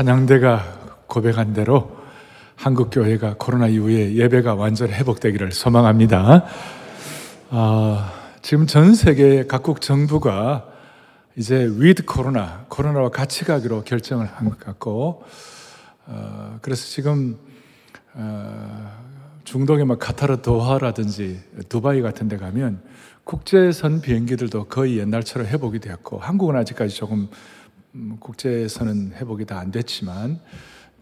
찬양대가 고백한 대로 한국 교회가 코로나 이후에 예배가 완전 회복되기를 소망합니다. 아, 지금 전 세계 각국 정부가 이제 위드 코로나, 코로나와 같이 가기로 결정을 한 것 같고, 어, 그래서 지금 어, 중동의 막 카타르 도하라든지 두바이 같은 데 가면 국제선 비행기들도 거의 옛날처럼 회복이 되었고 한국은 아직까지 조금 음, 국제선은 회복이 다 안 됐지만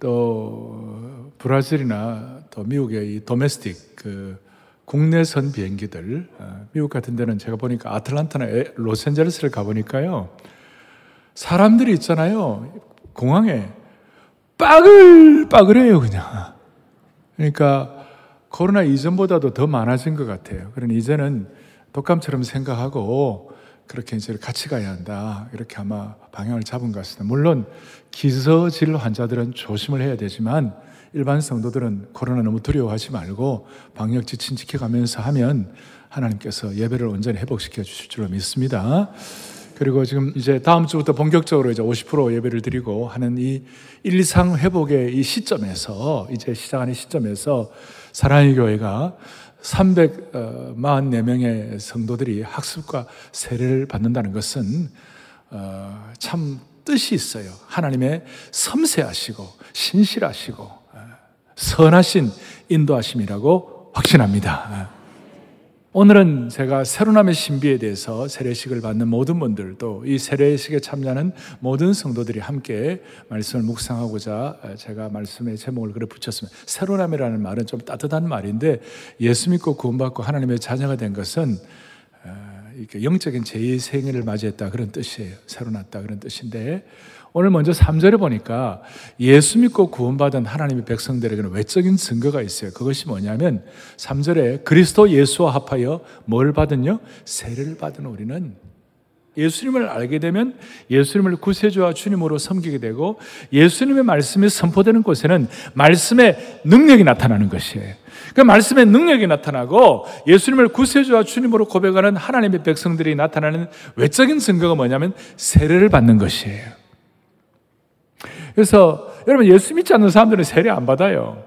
또 브라질이나 또 미국의 이 도메스틱 그 국내선 비행기들 어, 미국 같은 데는 제가 보니까 아틀란타나 로스앤젤레스를 가 보니까요 사람들이 있잖아요 공항에 빠글빠글해요 그냥 그러니까 코로나 이전보다도 더 많아진 것 같아요. 그러니 이제는 독감처럼 생각하고 그렇게 이제 같이 가야 한다. 이렇게 아마 방향을 잡은 것 같습니다. 물론 기저질 환자들은 조심을 해야 되지만 일반 성도들은 코로나 너무 두려워하지 말고 방역 지침 지켜가면서 하면 하나님께서 예배를 온전히 회복시켜 주실 줄로 믿습니다. 그리고 지금 이제 다음 주부터 본격적으로 이제 50% 예배를 드리고 하는 이 일상 회복의 이 시점에서 이제 시작하는 시점에서 사랑의 교회가 344명의 성도들이 학습과 세례를 받는다는 것은 어, 참 뜻이 있어요. 하나님의 섬세하시고 신실하시고 어, 선하신 인도하심이라고 확신합니다. 오늘은 제가 세로남의 신비에 대해서 세례식을 받는 모든 분들 또 이 세례식에 참여하는 모든 성도들이 함께 말씀을 묵상하고자 제가 말씀의 제목을 그래 붙였습니다. 세로남이라는 말은 좀 따뜻한 말인데 예수 믿고 구원받고 하나님의 자녀가 된 것은 어, 영적인 제2 생애를 맞이했다 그런 뜻이에요. 새로 났다 그런 뜻인데 오늘 먼저 3절에 보니까 예수 믿고 구원받은 하나님의 백성들에게는 외적인 증거가 있어요. 그것이 뭐냐면 3절에 그리스도 예수와 합하여 뭘 받은요? 세례를 받은 우리는 예수님을 알게 되면 예수님을 구세주와 주님으로 섬기게 되고 예수님의 말씀이 선포되는 곳에는 말씀의 능력이 나타나는 것이에요. 그 말씀의 능력이 나타나고 예수님을 구세주와 주님으로 고백하는 하나님의 백성들이 나타나는 외적인 증거가 뭐냐면 세례를 받는 것이에요. 그래서 여러분 예수 믿지 않는 사람들은 세례 안 받아요.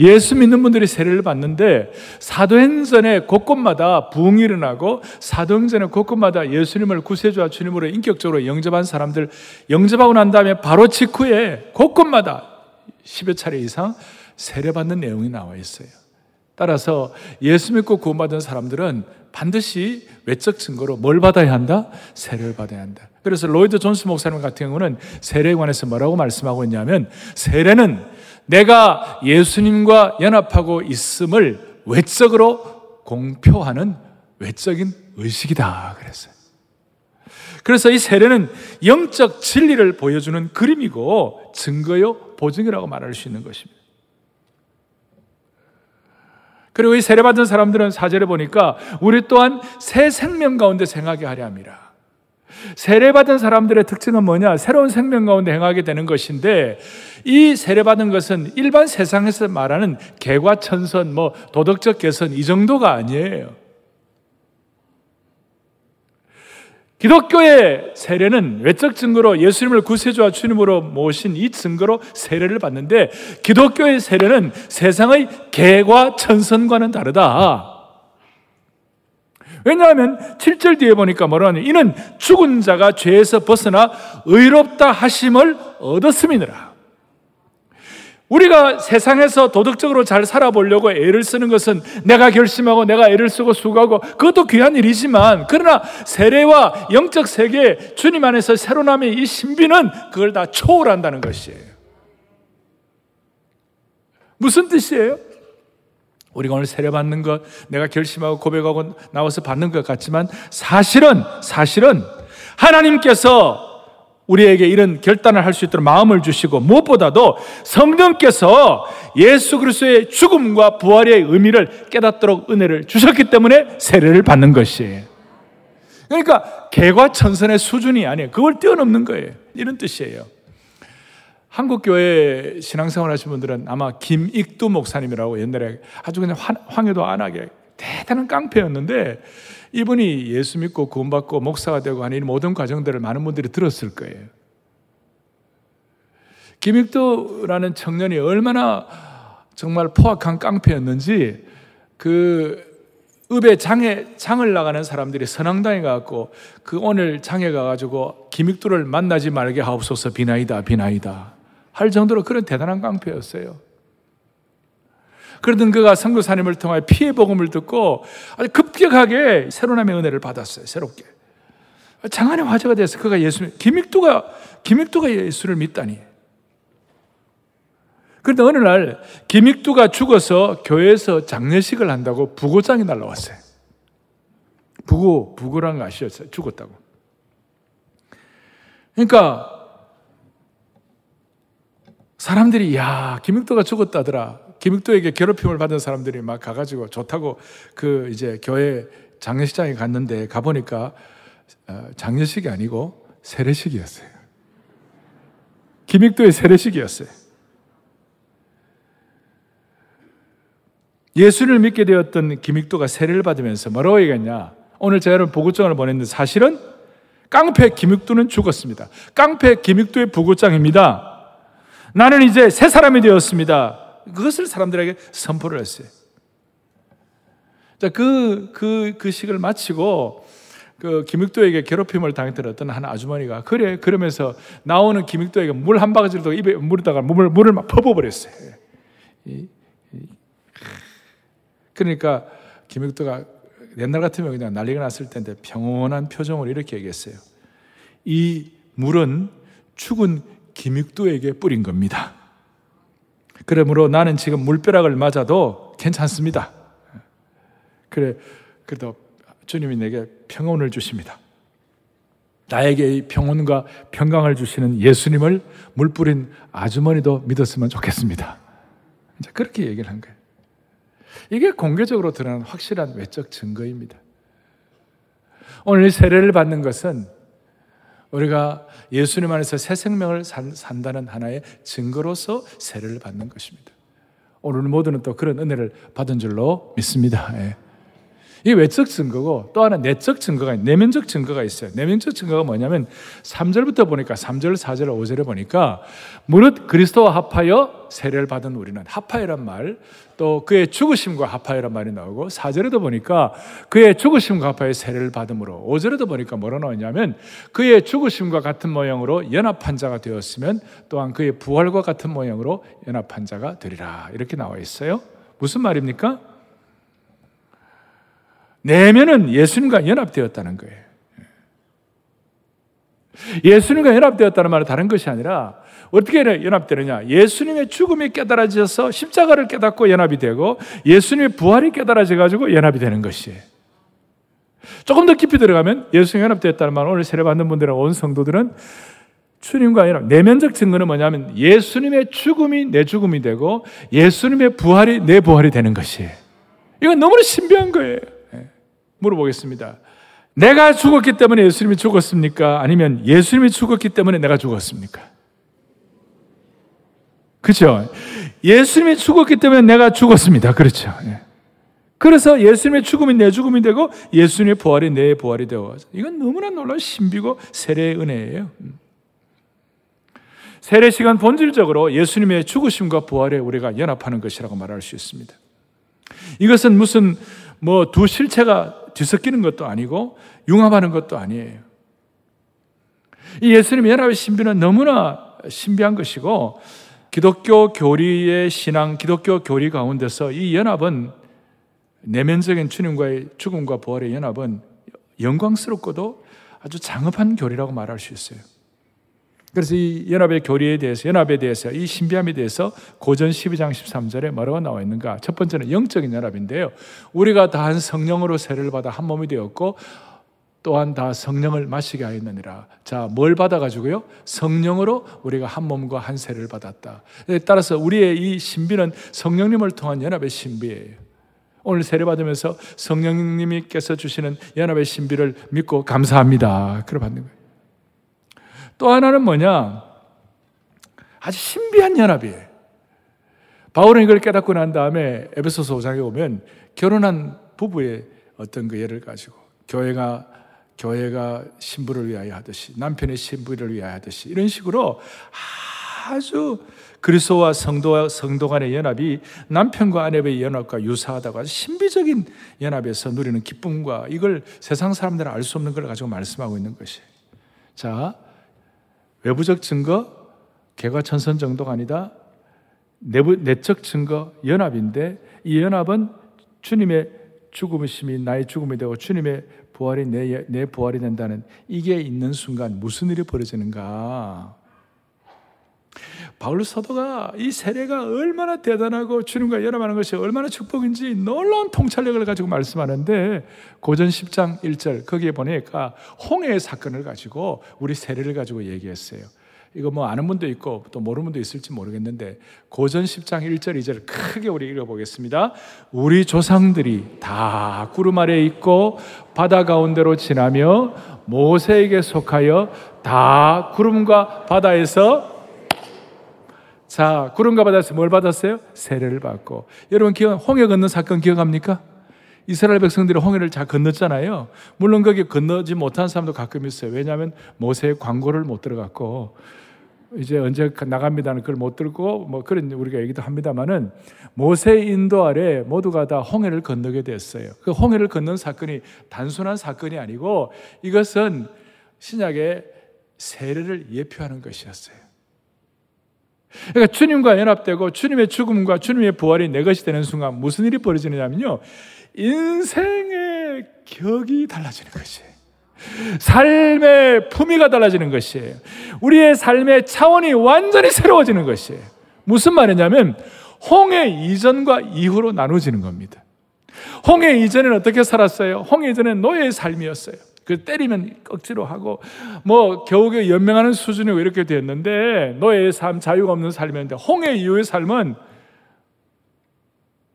예수 믿는 분들이 세례를 받는데 사도행전에 곳곳마다 부흥이 일어나고 사도행전에 곳곳마다 예수님을 구세주와 주님으로 인격적으로 영접한 사람들 영접하고 난 다음에 바로 직후에 곳곳마다 10여 차례 이상 세례받는 내용이 나와 있어요. 따라서 예수 믿고 구원받은 사람들은 반드시 외적 증거로 뭘 받아야 한다? 세례를 받아야 한다. 그래서 로이드 존스 목사님 같은 경우는 세례에 관해서 뭐라고 말씀하고 있냐면 세례는 내가 예수님과 연합하고 있음을 외적으로 공표하는 외적인 의식이다. 그랬어요. 그래서 이 세례는 영적 진리를 보여주는 그림이고 증거요 보증이라고 말할 수 있는 것입니다. 그리고 이 세례받은 사람들은 사절에 보니까 우리 또한 새 생명 가운데 생하게 하려 합니다. 세례받은 사람들의 특징은 뭐냐? 새로운 생명 가운데 행하게 되는 것인데 이 세례받은 것은 일반 세상에서 말하는 개과천선, 뭐 도덕적 개선 이 정도가 아니에요. 기독교의 세례는 외적 증거로 예수님을 구세주와 주님으로 모신 이 증거로 세례를 받는데 기독교의 세례는 세상의 개과 천선과는 다르다. 왜냐하면 7절 뒤에 보니까 뭐라 하냐. 이는 죽은 자가 죄에서 벗어나 의롭다 하심을 얻었음이니라. 우리가 세상에서 도덕적으로 잘 살아보려고 애를 쓰는 것은 내가 결심하고 내가 애를 쓰고 수고하고 그것도 귀한 일이지만 그러나 세례와 영적 세계 주님 안에서 새로남의 이 신비는 그걸 다 초월한다는 것이에요. 무슨 뜻이에요? 우리가 오늘 세례 받는 것, 내가 결심하고 고백하고 나와서 받는 것 같지만 사실은, 사실은 하나님께서 우리에게 이런 결단을 할 수 있도록 마음을 주시고 무엇보다도 성령께서 예수 그리스도의 죽음과 부활의 의미를 깨닫도록 은혜를 주셨기 때문에 세례를 받는 것이에요. 그러니까 개과천선의 수준이 아니에요. 그걸 뛰어넘는 거예요. 이런 뜻이에요. 한국 교회 신앙생활 하신 분들은 아마 김익두 목사님이라고 옛날에 아주 그냥 황해도 안 하게 대단한 깡패였는데 이분이 예수 믿고 구원받고 목사가 되고 하는 이 모든 과정들을 많은 분들이 들었을 거예요. 김익도라는 청년이 얼마나 정말 포악한 깡패였는지 그 읍에 장에 장을 나가는 사람들이 선앙당에 가고 그 오늘 장에 가가지고 김익도를 만나지 말게 하옵소서 비나이다 비나이다 할 정도로 그런 대단한 깡패였어요. 그러던 그가 선교사님을 통하여 피해 복음을 듣고 아주 급격하게 새로남의 은혜를 받았어요. 새롭게. 장안의 화제가 돼서 그가 예수 김익도가 김익도가 예수를 믿다니. 그런데 어느 날 김익두가 죽어서 교회에서 장례식을 한다고 부고장이 날라왔어요. 부고, 부고란 거 아시죠? 죽었다고. 그러니까 사람들이 야 김익도가 죽었다더라. 김익도에게 괴롭힘을 받은 사람들이 막 가가지고 좋다고 그 이제 교회 장례식장에 갔는데 가보니까 어, 장례식이 아니고 세례식이었어요. 김익도의 세례식이었어요. 예수를 믿게 되었던 김익도가 세례를 받으면서 뭐라고 얘기했냐? 오늘 제가 여러분 보고장을 보냈는데 사실은 깡패 김익도는 죽었습니다. 깡패 김익도의 부고장입니다. 나는 이제 새 사람이 되었습니다. 그것을 사람들에게 선포를 했어요. 자, 그, 그, 그 식을 마치고, 그 김익도에게 괴롭힘을 당했던 한 아주머니가, 그래, 그러면서 나오는 김익도에게 물 한 바가지를 입에 물에다가 물을, 물을 막 퍼부어버렸어요. 이, 그러니까 김익도가 옛날 같으면 그냥 난리가 났을 텐데 평온한 표정을 이렇게 얘기했어요. 이 물은 죽은 김익도에게 뿌린 겁니다. 그러므로 나는 지금 물벼락을 맞아도 괜찮습니다. 그래, 그래도 주님이 내게 평온을 주십니다. 나에게 이 평온과 평강을 주시는 예수님을 물 뿌린 아주머니도 믿었으면 좋겠습니다. 그렇게 얘기를 한 거예요. 이게 공개적으로 드러난 확실한 외적 증거입니다. 오늘 세례를 받는 것은 우리가 예수님 안에서 새 생명을 산, 다는 하나의 증거로서 세례를 받는 것입니다. 오늘 모두는 또 그런 은혜를 받은 줄로 믿습니다. 예. 이 외적 증거고 또 하나 내적 증거가 내면적 증거가 있어요. 내면적 증거가 뭐냐면 3절부터 보니까 3절, 4절, 5절에 보니까 무릇 그리스도와 합하여 세례를 받은 우리는 합하여란 말, 또 그의 죽으심과 합하여란 말이 나오고 4절에도 보니까 그의 죽으심과 합하여 세례를 받음으로 5절에도 보니까 뭐라 나오냐면 그의 죽으심과 같은 모양으로 연합한 자가 되었으면 또한 그의 부활과 같은 모양으로 연합한 자가 되리라. 이렇게 나와 있어요. 무슨 말입니까? 내면은 예수님과 연합되었다는 거예요. 예수님과 연합되었다는 말은 다른 것이 아니라 어떻게 연합되느냐? 예수님의 죽음이 깨달아져서 십자가를 깨닫고 연합이 되고 예수님의 부활이 깨달아져 가지고 연합이 되는 것이에요. 조금 더 깊이 들어가면 예수님 연합되었다는 말 오늘 세례 받는 분들이나 온 성도들은 주님과 연합. 내면적 증거는 뭐냐면 예수님의 죽음이 내 죽음이 되고 예수님의 부활이 내 부활이 되는 것이에요. 이건 너무나 신비한 거예요. 물어보겠습니다. 내가 죽었기 때문에 예수님이 죽었습니까? 아니면 예수님이 죽었기 때문에 내가 죽었습니까? 그렇죠? 예수님이 죽었기 때문에 내가 죽었습니다. 그렇죠? 예. 그래서 예수님의 죽음이 내 죽음이 되고 예수님의 부활이 내 부활이 되어 이건 너무나 놀라운 신비고 세례의 은혜예요. 음. 세례 시간 본질적으로 예수님의 죽으심과 부활에 우리가 연합하는 것이라고 말할 수 있습니다. 이것은 무슨 뭐 두 실체가 뒤섞이는 것도 아니고 융합하는 것도 아니에요. 이 예수님의 연합의 신비는 너무나 신비한 것이고 기독교 교리의 신앙, 기독교 교리 가운데서 이 연합은 내면적인 주님과의 죽음과 부활의 연합은 영광스럽고도 아주 장업한 교리라고 말할 수 있어요. 그래서 이 연합의 교리에 대해서, 연합에 대해서, 이 신비함에 대해서 고전 12장 13절에 뭐라고 나와 있는가? 첫 번째는 영적인 연합인데요. 우리가 다 한 성령으로 세례를 받아 한 몸이 되었고, 또한 다 성령을 마시게 하였느니라. 자, 뭘 받아가지고요? 성령으로 우리가 한 몸과 한 세를 받았다. 따라서 우리의 이 신비는 성령님을 통한 연합의 신비예요. 오늘 세례 받으면서 성령님께서 주시는 연합의 신비를 믿고 감사합니다. 그래 받는 거예요. 또 하나는 뭐냐? 아주 신비한 연합이에요. 바울은 이걸 깨닫고 난 다음에 에베소서 5장에 오면 결혼한 부부의 어떤 그 예를 가지고 교회가 교회가 신부를 위하여 하듯이 남편의 신부를 위하여 하듯이 이런 식으로 아주 그리스도와 성도와 성도 간의 연합이 남편과 아내의 연합과 유사하다고 아주 신비적인 연합에서 누리는 기쁨과 이걸 세상 사람들은 알 수 없는 걸 가지고 말씀하고 있는 것이. 자, 외부적 증거, 개과 천선 정도가 아니다. 내부, 내적 증거, 연합인데 이 연합은 주님의 죽음이심이 나의 죽음이 되고 주님의 부활이 내, 내 부활이 된다는 이게 있는 순간 무슨 일이 벌어지는가? 바울 사도가 이 세례가 얼마나 대단하고 주님과 연합하는 것이 얼마나 축복인지 놀라운 통찰력을 가지고 말씀하는데 고전 10장 1절 거기에 보니까 홍해의 사건을 가지고 우리 세례를 가지고 얘기했어요. 이거 뭐 아는 분도 있고 또 모르는 분도 있을지 모르겠는데 고전 10장 1절 2절 크게 우리 읽어보겠습니다. 우리 조상들이 다 구름 아래 있고 바다 가운데로 지나며 모세에게 속하여 다 구름과 바다에서 자, 구름과 바다에서 뭘 받았어요? 세례를 받고. 여러분 기억, 홍해 건너 사건 기억합니까? 이스라엘 백성들이 홍해를 잘 건넜잖아요. 물론 거기 건너지 못한 사람도 가끔 있어요. 왜냐하면 모세의 광고를 못 들어갔고, 이제 언제 나갑니다는 그걸 못 들고, 뭐 그런 우리가 얘기도 합니다만은, 모세 인도 아래 모두가 다 홍해를 건너게 됐어요. 그 홍해를 건넌 사건이 단순한 사건이 아니고, 이것은 신약의 세례를 예표하는 것이었어요. 그러니까 주님과 연합되고 주님의 죽음과 주님의 부활이 내 것이 되는 순간 무슨 일이 벌어지느냐면요. 인생의 격이 달라지는 것이에요. 삶의 품위가 달라지는 것이에요. 우리의 삶의 차원이 완전히 새로워지는 것이에요. 무슨 말이냐면 홍해 이전과 이후로 나눠지는 겁니다. 홍해 이전에는 어떻게 살았어요? 홍해 이전에는 노예의 삶이었어요. 그 때리면 억지로 하고 뭐 겨우겨우 연명하는 수준이고 이렇게 됐는데 노예의 삶, 자유가 없는 삶이었는데 홍해 이후의 삶은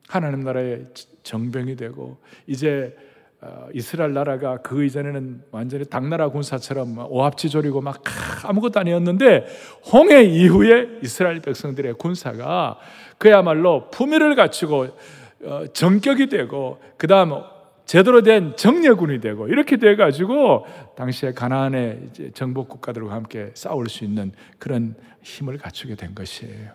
하나님 나라의 정병이 되고 이제 어, 이스라엘 나라가 그 이전에는 완전히 당나라 군사처럼 오합지졸이고 막 아무것도 아니었는데 홍해 이후에 이스라엘 백성들의 군사가 그야말로 품위를 갖추고 어, 정격이 되고 그 다음 제대로 된 정예군이 되고 이렇게 돼 가지고 당시에 가나안의 정복 국가들과 함께 싸울 수 있는 그런 힘을 갖추게 된 것이에요.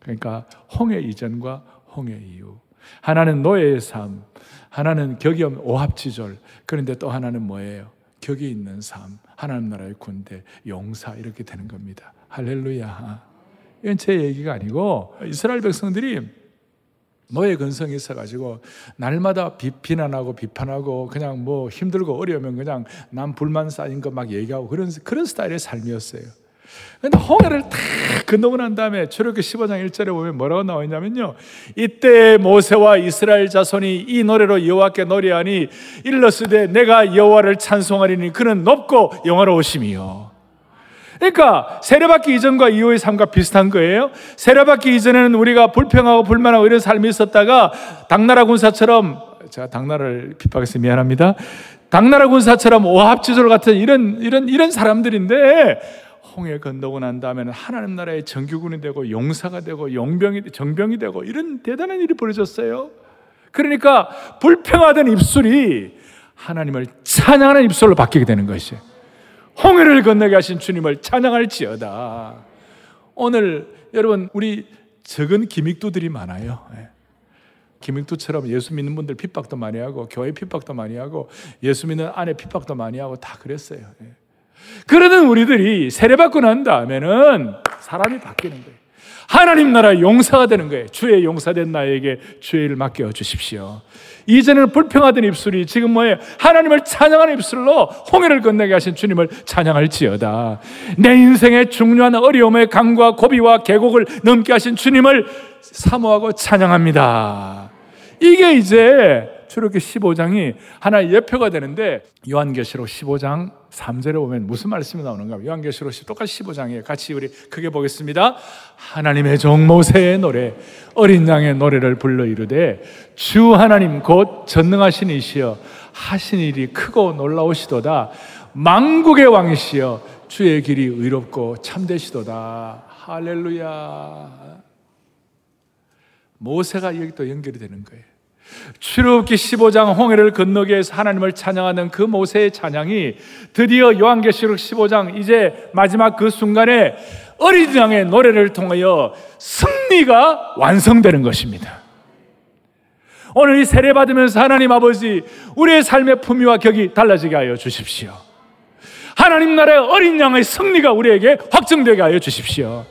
그러니까 홍해 이전과 홍해 이후 하나는 노예의 삶, 하나는 격이 없는 오합지졸. 그런데 또 하나는 뭐예요? 격이 있는 삶, 하나님 나라의 군대, 용사 이렇게 되는 겁니다. 할렐루야. 이건 제 얘기가 아니고 이스라엘 백성들이 노예 근성이 있어가지고 날마다 비난하고 비판하고 그냥 뭐 힘들고 어려우면 그냥 남 불만 쌓인 거 막 얘기하고 그런 그런 스타일의 삶이었어요. 근데 홍해를 탁 건너고 난 다음에 출애굽기 15장 1절에 보면 뭐라고 나와 있냐면요. 이때 모세와 이스라엘 자손이 이 노래로 여호와께 노래하니 일러스되 내가 여호와를 찬송하리니 그는 높고 영화로우심이요. 그러니까 세례받기 이전과 이후의 삶과 비슷한 거예요. 세례받기 이전에는 우리가 불평하고 불만하고 이런 삶이 있었다가 당나라 군사처럼 제가 당나라를 핍박해서 미안합니다. 당나라 군사처럼 오합지졸 같은 이런 이런 이런 사람들인데 홍해 건너고 난 다음에는 하나님 나라의 정규군이 되고 용사가 되고 용병이 정병이 되고 이런 대단한 일이 벌어졌어요. 그러니까 불평하던 입술이 하나님을 찬양하는 입술로 바뀌게 되는 것이에요. 홍해를 건너게 하신 주님을 찬양할지어다. 오늘 여러분 우리 적은 기믹도들이 많아요. 예. 기믹도처럼 예수 믿는 분들 핍박도 많이 하고 교회 핍박도 많이 하고 예수 믿는 아내 핍박도 많이 하고 다 그랬어요. 예. 그러던 우리들이 세례받고 난 다음에는 사람이 바뀌는 거예요. 하나님 나라 용사가 되는 거예요. 주의 용사된 나에게 주의 를 맡겨 주십시오. 이전에는 불평하던 입술이 지금 뭐예요? 하나님을 찬양하는 입술로 홍해를 건너게 하신 주님을 찬양할지어다. 내 인생의 중요한 어려움의 강과 고비와 계곡을 넘게 하신 주님을 사모하고 찬양합니다. 이게 이제 출애굽기 15장이 하나의 예표가 되는데 요한계시록 15장 3절에 보면 무슨 말씀이 나오는가? 요한계시록 똑같이 15장이에요. 같이 우리 크게 보겠습니다. 하나님의 종 모세의 노래, 어린 양의 노래를 불러 이르되 주 하나님 곧 전능하신 이시여 하신 일이 크고 놀라우시도다. 망국의 왕이시여 주의 길이 의롭고 참되시도다. 할렐루야. 모세가 여기 또 연결이 되는 거예요. 출애굽기 15장 홍해를 건너게 해서 하나님을 찬양하는 그 모세의 찬양이 드디어 요한계시록 15장 이제 마지막 그 순간에 어린 양의 노래를 통하여 승리가 완성되는 것입니다. 오늘 이 세례 받으면서 하나님 아버지 우리의 삶의 품위와 격이 달라지게 하여 주십시오. 하나님 나라의 어린 양의 승리가 우리에게 확정되게 하여 주십시오.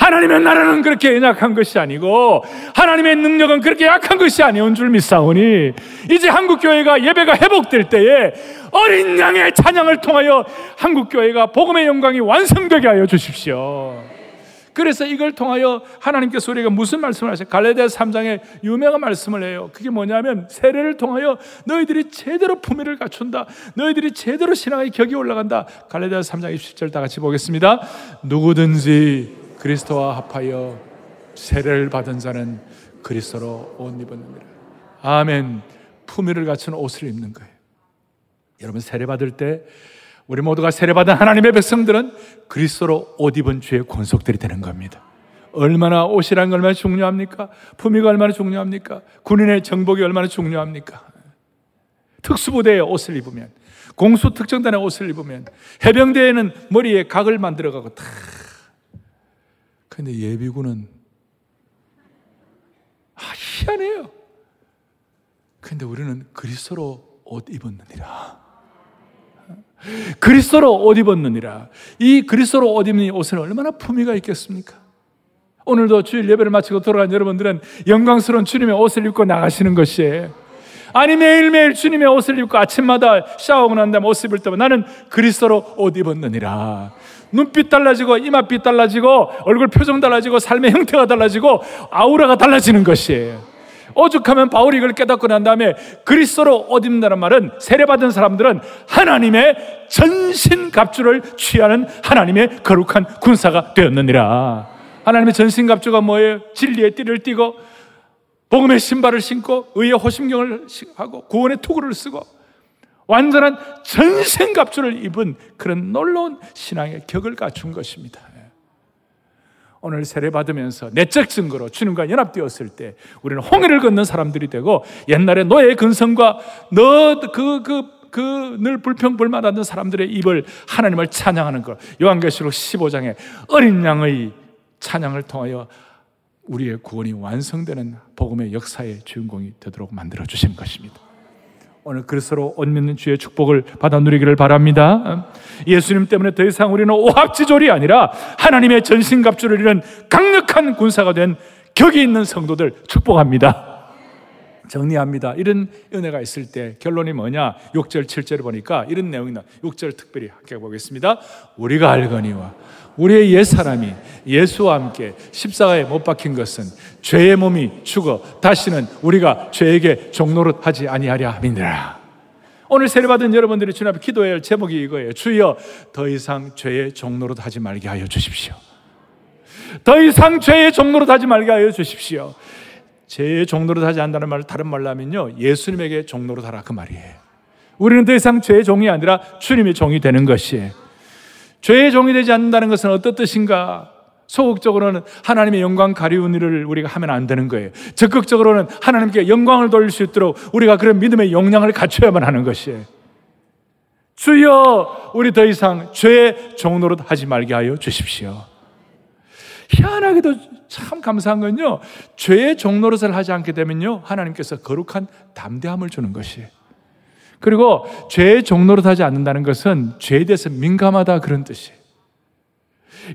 하나님의 나라는 그렇게 연약한 것이 아니고 하나님의 능력은 그렇게 약한 것이 아니온 줄 믿사오니 이제 한국교회가 예배가 회복될 때에 어린 양의 찬양을 통하여 한국교회가 복음의 영광이 완성되게 하여 주십시오. 그래서 이걸 통하여 하나님께서 우리가 무슨 말씀을 하세요? 갈라디아 3장에 유명한 말씀을 해요. 그게 뭐냐면 세례를 통하여 너희들이 제대로 품위를 갖춘다. 너희들이 제대로 신앙의 격이 올라간다. 갈라디아 3장 27절 다 같이 보겠습니다. 누구든지 그리스도와 합하여 세례를 받은 자는 그리스도로 옷 입었느니라. 아멘. 품위를 갖춘 옷을 입는 거예요. 여러분 세례 받을 때 우리 모두가 세례 받은 하나님의 백성들은 그리스도로 옷 입은 주의 권속들이 되는 겁니다. 얼마나 옷이란 게 얼마나 중요합니까? 품위가 얼마나 중요합니까? 군인의 정복이 얼마나 중요합니까? 특수부대의 옷을 입으면, 공수 특정단의 옷을 입으면, 해병대에는 머리에 각을 만들어 가고 다 근데 예비군은 아, 희한해요. 근데 우리는 그리스도로 옷 입었느니라. 그리스도로 옷 입었느니라. 이 그리스도로 옷 입는 옷은 얼마나 품위가 있겠습니까? 오늘도 주일 예배를 마치고 돌아간 여러분들은 영광스러운 주님의 옷을 입고 나가시는 것이에요. 아니 매일매일 주님의 옷을 입고 아침마다 샤워하고 난 다음에 옷을 입을 때면 나는 그리스도로 옷 입었느니라. 눈빛 달라지고 이마빛 달라지고 얼굴 표정 달라지고 삶의 형태가 달라지고 아우라가 달라지는 것이에요. 오죽하면 바울이 이걸 깨닫고 난 다음에 그리스도로 옷 입는다는 말은 세례받은 사람들은 하나님의 전신 갑주를 취하는 하나님의 거룩한 군사가 되었느니라. 하나님의 전신 갑주가 뭐예요? 진리의 띠를 띠고 복음의 신발을 신고 의의 호심경을 하고 구원의 투구를 쓰고 완전한 전생갑주를 입은 그런 놀라운 신앙의 격을 갖춘 것입니다. 오늘 세례 받으면서 내적 증거로 주님과 연합되었을 때 우리는 홍해를 걷는 사람들이 되고 옛날에 노예 근성과 너그그 그, 그 늘 불평불만하던 사람들의 입을 하나님을 찬양하는 것. 요한계시록 15장에 어린 양의 찬양을 통하여 우리의 구원이 완성되는 복음의 역사의 주인공이 되도록 만들어 주신 것입니다. 오늘 그리스도로 옷 믿는 주의 축복을 받아 누리기를 바랍니다. 예수님 때문에 더 이상 우리는 오합지졸이 아니라 하나님의 전신갑주를 이룬 강력한 군사가 된 격이 있는 성도들 축복합니다. 정리합니다. 이런 은혜가 있을 때 결론이 뭐냐? 6절, 7절을 보니까 이런 내용이 나. 6절 특별히 함께 보겠습니다. 우리가 알거니와 우리의 옛 사람이 예수와 함께 십자가에 못 박힌 것은 죄의 몸이 죽어 다시는 우리가 죄에게 종노릇 하지 아니하려 함이니라. 오늘 세례받은 여러분들이 주님 앞에 기도해야 할 제목이 이거예요. 주여 더 이상 죄의 종노릇 하지 말게 하여 주십시오. 더 이상 죄의 종노릇 하지 말게 하여 주십시오. 죄의 종노릇 하지 않는다는 말을 다른 말로 하면요. 예수님에게 종노릇 하라 그 말이에요. 우리는 더 이상 죄의 종이 아니라 주님의 종이 되는 것이에요. 죄의 종이 되지 않는다는 것은 어떤 뜻인가? 소극적으로는 하나님의 영광 가리운 일을 우리가 하면 안 되는 거예요. 적극적으로는 하나님께 영광을 돌릴 수 있도록 우리가 그런 믿음의 역량을 갖춰야만 하는 것이에요. 주여, 우리 더 이상 죄의 종노릇 하지 말게 하여 주십시오. 희한하게도 참 감사한 건요, 죄의 종노릇을 하지 않게 되면요, 하나님께서 거룩한 담대함을 주는 것이에요. 그리고 죄의 종로로 하지 않는다는 것은 죄에 대해서 민감하다 그런 뜻이에요.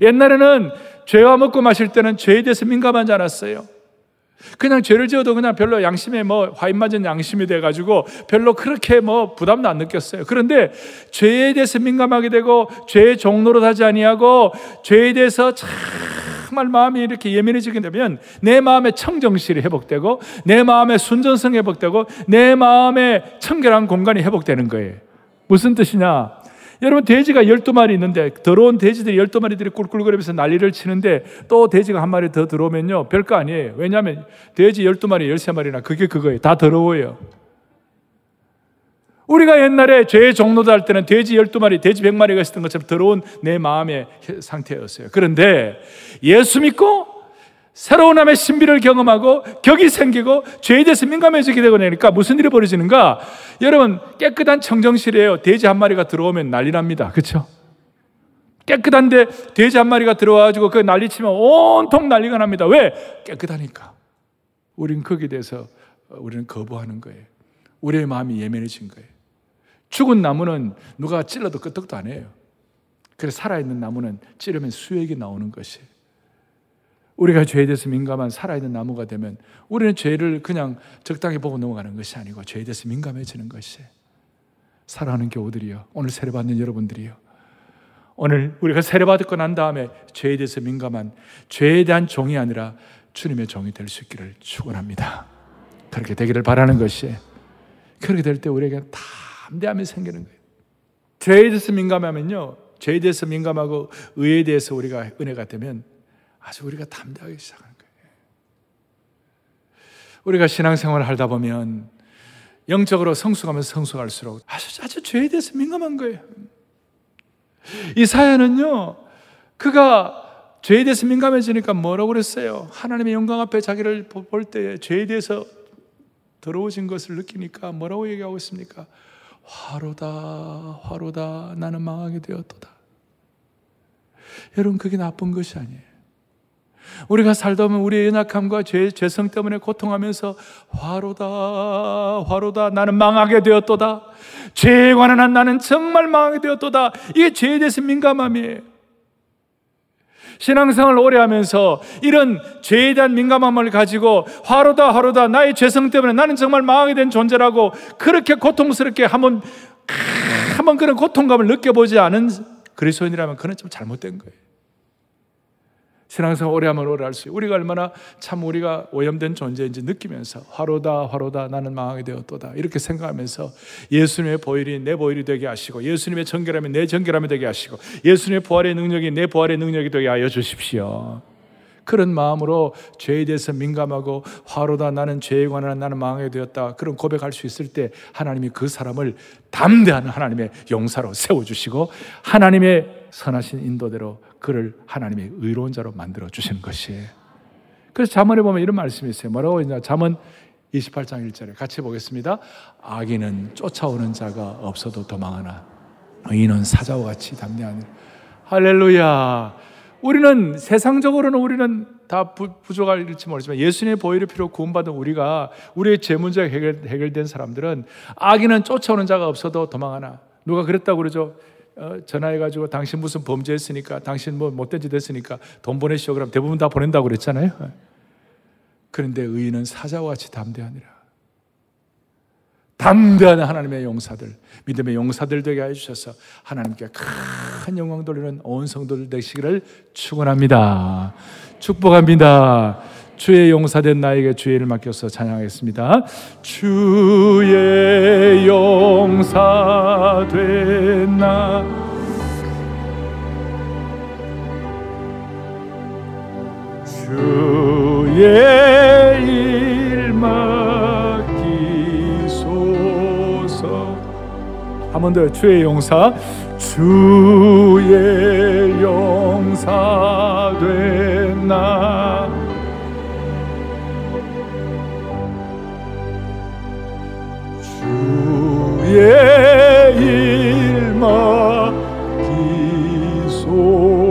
옛날에는 죄와 먹고 마실 때는 죄에 대해서 민감하지 않았어요. 그냥 죄를 지어도 그냥 별로 양심에 뭐 화인 맞은 양심이 돼가지고 별로 그렇게 뭐 부담도 안 느꼈어요. 그런데 죄에 대해서 민감하게 되고 죄의 종로로 하지 아니하고 죄에 대해서 참 정말 마음이 이렇게 예민해지게 되면 내 마음의 청정실이 회복되고 내 마음의 순전성 회복되고 내 마음의 청결한 공간이 회복되는 거예요. 무슨 뜻이냐? 여러분 돼지가 12마리 있는데 더러운 돼지들이 12마리들이 꿀꿀거리면서 난리를 치는데 또 돼지가 한 마리 더 들어오면요. 별거 아니에요. 왜냐하면 돼지 12마리, 13마리나 그게 그거예요. 다 더러워요. 우리가 옛날에 죄의 종로도 할 때는 돼지 12마리, 돼지 100마리가 있었던 것처럼 더러운 내 마음의 상태였어요. 그런데 예수 믿고 새로운 함의 신비를 경험하고 격이 생기고 죄에 대해서 민감해지게 되고 나니까 무슨 일이 벌어지는가? 여러분 깨끗한 청정실이에요. 돼지 한 마리가 들어오면 난리 납니다. 그렇죠? 깨끗한데 돼지 한 마리가 들어와가지고 그 난리치면 온통 난리가 납니다. 왜? 깨끗하니까. 우린 거기에 대해서 우리는 거부하는 거예요. 우리의 마음이 예민해진 거예요. 죽은 나무는 누가 찔러도 끄떡도 안 해요. 그래서 살아있는 나무는 찌르면 수액이 나오는 것이에요. 우리가 죄에 대해서 민감한 살아있는 나무가 되면 우리는 죄를 그냥 적당히 보고 넘어가는 것이 아니고 죄에 대해서 민감해지는 것이 사랑하는 교우들이요. 오늘 세례받는 여러분들이요. 오늘 우리가 세례받고 난 다음에 죄에 대해서 민감한 죄에 대한 종이 아니라 주님의 종이 될 수 있기를 축원합니다. 그렇게 되기를 바라는 것이 그렇게 될 때 우리에게 담대함이 생기는 거예요. 죄에 대해서 민감하면요. 죄에 대해서 민감하고 의에 대해서 우리가 은혜가 되면 아주 우리가 담대하게 시작하는 거예요. 우리가 신앙생활을 하다 보면 영적으로 성숙하면서 성숙할수록 아주 아주 죄에 대해서 민감한 거예요. 이 사연은요, 그가 죄에 대해서 민감해지니까 뭐라고 그랬어요? 하나님의 영광 앞에 자기를 볼 때 죄에 대해서 더러워진 것을 느끼니까 뭐라고 얘기하고 있습니까? 화로다, 화로다, 나는 망하게 되었도다. 여러분, 그게 나쁜 것이 아니에요. 우리가 살다 보면 우리의 연약함과 죄, 죄성 때문에 고통하면서 화로다, 화로다, 나는 망하게 되었도다. 죄에 관한 한 나는 정말 망하게 되었도다. 이게 죄에 대해서 민감함이에요. 신앙생활을 오래 하면서 이런 죄에 대한 민감함을 가지고 화로다, 화로다, 나의 죄성 때문에 나는 정말 망하게 된 존재라고 그렇게 고통스럽게 한번, 한번 그런 고통감을 느껴보지 않은 그리스도인이라면 그는 좀 잘못된 거예요. 신앙생활 오래 하면 오래 할수 있어요. 우리가 얼마나 참 우리가 오염된 존재인지 느끼면서 화로다 화로다 나는 망하게 되었도다 이렇게 생각하면서 예수님의 보혈이 내 보혈이 되게 하시고 예수님의 정결함이 내 정결함이 되게 하시고 예수님의 부활의 능력이 내 부활의 능력이 되게 하여 주십시오. 그런 마음으로 죄에 대해서 민감하고 화로다 나는 죄에 관한 나는 망하게 되었다 그런 고백할 수 있을 때 하나님이 그 사람을 담대한 하나님의 용사로 세워주시고 하나님의 선하신 인도대로 그를 하나님의 의로운 자로 만들어 주시는 것이에요. 그래서 잠언에 보면 이런 말씀이 있어요. 뭐라고 있냐? 잠언 28장 1절에 같이 보겠습니다. 악인은 쫓아오는 자가 없어도 도망하나 의인은 사자와 같이 담대하니 할렐루야. 우리는 세상적으로는 우리는 다 부, 족할지 모르지만 예수님의 보혈의 피로 구원받은 우리가 우리의 죄 문제가 해결, 해결된 사람들은 악인은 쫓아오는 자가 없어도 도망하나 누가 그랬다고 그러죠? 어, 전화해가지고 당신 무슨 범죄했으니까 당신 뭐 못된 짓 했으니까 돈 보내시오 그럼 대부분 다 보낸다고 그랬잖아요. 그런데 의인은 사자와 같이 담대하니라. 담대한 하나님의 용사들, 믿음의 용사들 되게 해주셔서 하나님께 큰 영광 돌리는 온 성도들 되시기를 축원합니다. 축복합니다. 주의 용사된 나에게 주의 를 맡겨서 찬양하겠습니다. 주의 용사된 나. 주의 일 맡기소서. 한 번 더 주의 용사. 주의 용사 된나 예 일마 기소.